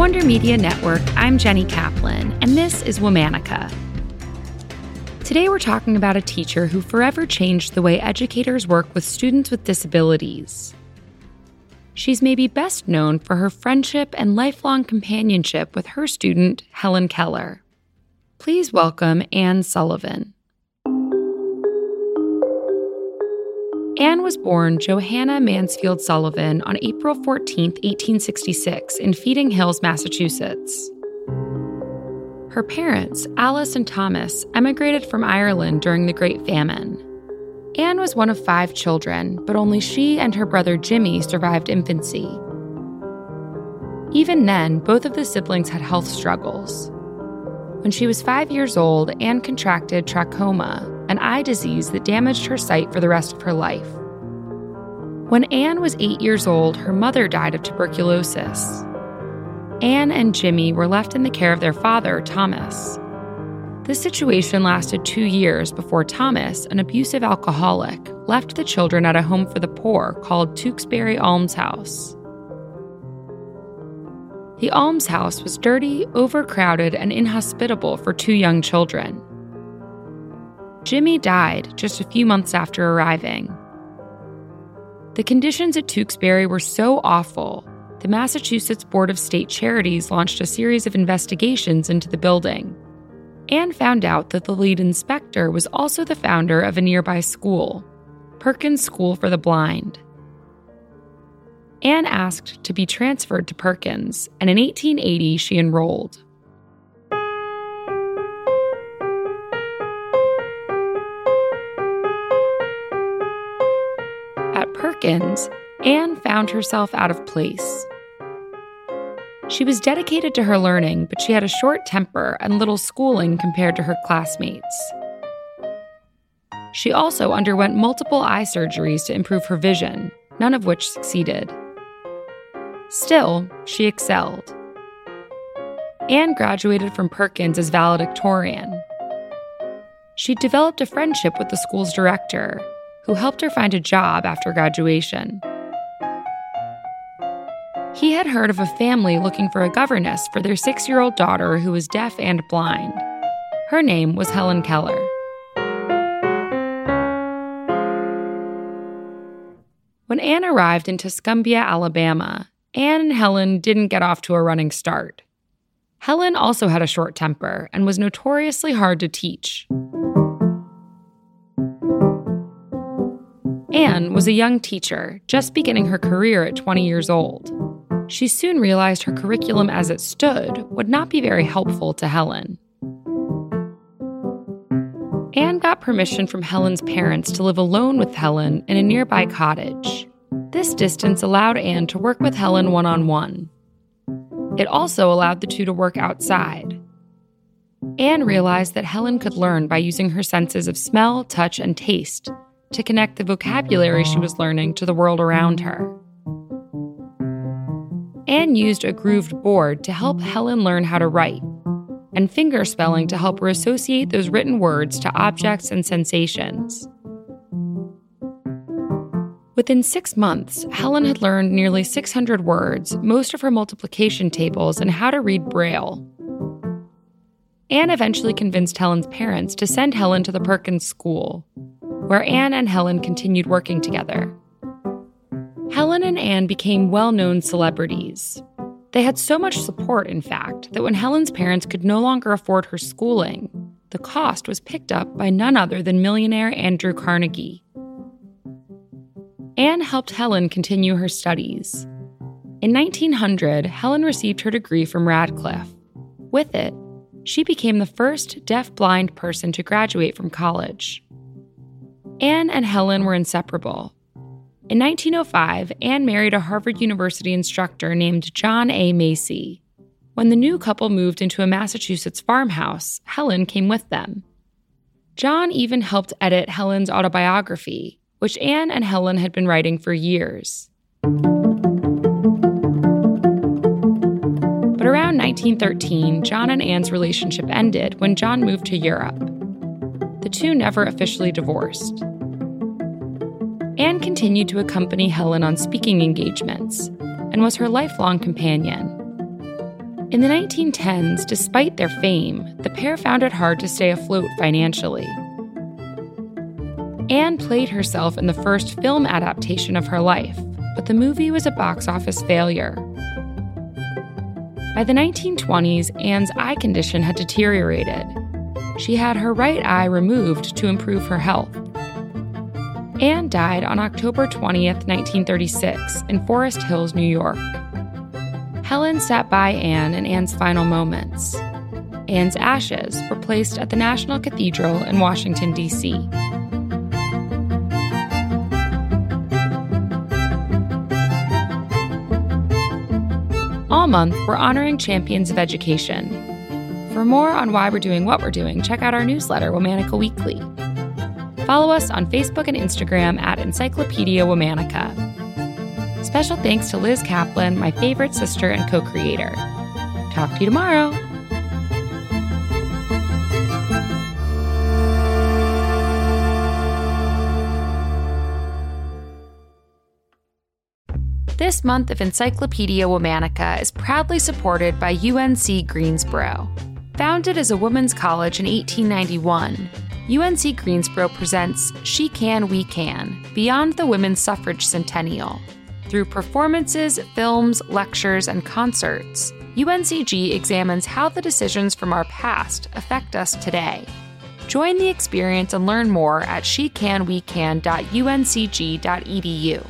Wonder Media Network, I'm Jenny Kaplan, and this is Womannica. Today we're talking about a teacher who forever changed the way educators work with students with disabilities. She's maybe best known for her friendship and lifelong companionship with her student, Helen Keller. Please welcome Anne Sullivan. Anne was born Johanna Mansfield Sullivan on April 14, 1866, in Feeding Hills, Massachusetts. Her parents, Alice and Thomas, emigrated from Ireland during the Great Famine. Anne was one of five children, but only she and her brother Jimmy survived infancy. Even then, both of the siblings had health struggles. When she was five years old, Anne contracted trachoma, an eye disease that damaged her sight for the rest of her life. When Anne was eight years old, her mother died of tuberculosis. Anne and Jimmy were left in the care of their father, Thomas. This situation lasted two years before Thomas, an abusive alcoholic, left the children at a home for the poor called Tewksbury Almshouse. The almshouse was dirty, overcrowded, and inhospitable for two young children. Jimmy died just a few months after arriving. The conditions at Tewksbury were so awful, the Massachusetts Board of State Charities launched a series of investigations into the building and found out that the lead inspector was also the founder of a nearby school, Perkins School for the Blind. Anne asked to be transferred to Perkins, and in 1880 she enrolled. Perkins, Anne found herself out of place. She was dedicated to her learning, but she had a short temper and little schooling compared to her classmates. She also underwent multiple eye surgeries to improve her vision, none of which succeeded. Still, she excelled. Anne graduated from Perkins as valedictorian. She developed a friendship with the school's director, who helped her find a job after graduation. He had heard of a family looking for a governess for their six year old daughter who was deaf and blind. Her name was Helen Keller. When Anne arrived in Tuscumbia, Alabama, Anne and Helen didn't get off to a running start. Helen also had a short temper and was notoriously hard to teach. Anne was a young teacher, just beginning her career at 20 years old. She soon realized her curriculum as it stood would not be very helpful to Helen. Anne got permission from Helen's parents to live alone with Helen in a nearby cottage. This distance allowed Anne to work with Helen one on one. It also allowed the two to work outside. Anne realized that Helen could learn by using her senses of smell, touch, and taste to connect the vocabulary she was learning to the world around her. Anne used a grooved board to help Helen learn how to write, and finger spelling to help her associate those written words to objects and sensations. Within six months, Helen had learned nearly 600 words, most of her multiplication tables, and how to read Braille. Anne eventually convinced Helen's parents to send Helen to the Perkins School, where Anne and Helen continued working together. Helen and Anne became well known celebrities. They had so much support, in fact, that when Helen's parents could no longer afford her schooling, the cost was picked up by none other than millionaire Andrew Carnegie. Anne helped Helen continue her studies. In 1900, Helen received her degree from Radcliffe. With it, she became the first deaf blind person to graduate from college. Anne and Helen were inseparable. In 1905, Anne married a Harvard University instructor named John A. Macy. When the new couple moved into a Massachusetts farmhouse, Helen came with them. John even helped edit Helen's autobiography, which Anne and Helen had been writing for years. But around 1913, John and Anne's relationship ended when John moved to Europe. The two never officially divorced. Anne continued to accompany Helen on speaking engagements and was her lifelong companion. In the 1910s, despite their fame, the pair found it hard to stay afloat financially. Anne played herself in the first film adaptation of her life, but the movie was a box office failure. By the 1920s, Anne's eye condition had deteriorated. She had her right eye removed to improve her health. Anne died on October 20th, 1936, in Forest Hills, New York. Helen sat by Anne in Anne's final moments. Anne's ashes were placed at the National Cathedral in Washington, D.C. All month, we're honoring champions of education. For more on why we're doing what we're doing, check out our newsletter, Womannica Weekly. Follow us on Facebook and Instagram at Encyclopedia Womannica. Special thanks to Liz Kaplan, my favorite sister and co creator. Talk to you tomorrow. This month of Encyclopedia Womannica is proudly supported by UNC Greensboro. Founded as a women's college in 1891, UNC Greensboro presents She Can, We Can Beyond the Women's Suffrage Centennial. Through performances, films, lectures, and concerts, UNCG examines how the decisions from our past affect us today. Join the experience and learn more at shecanwecan.uncg.edu.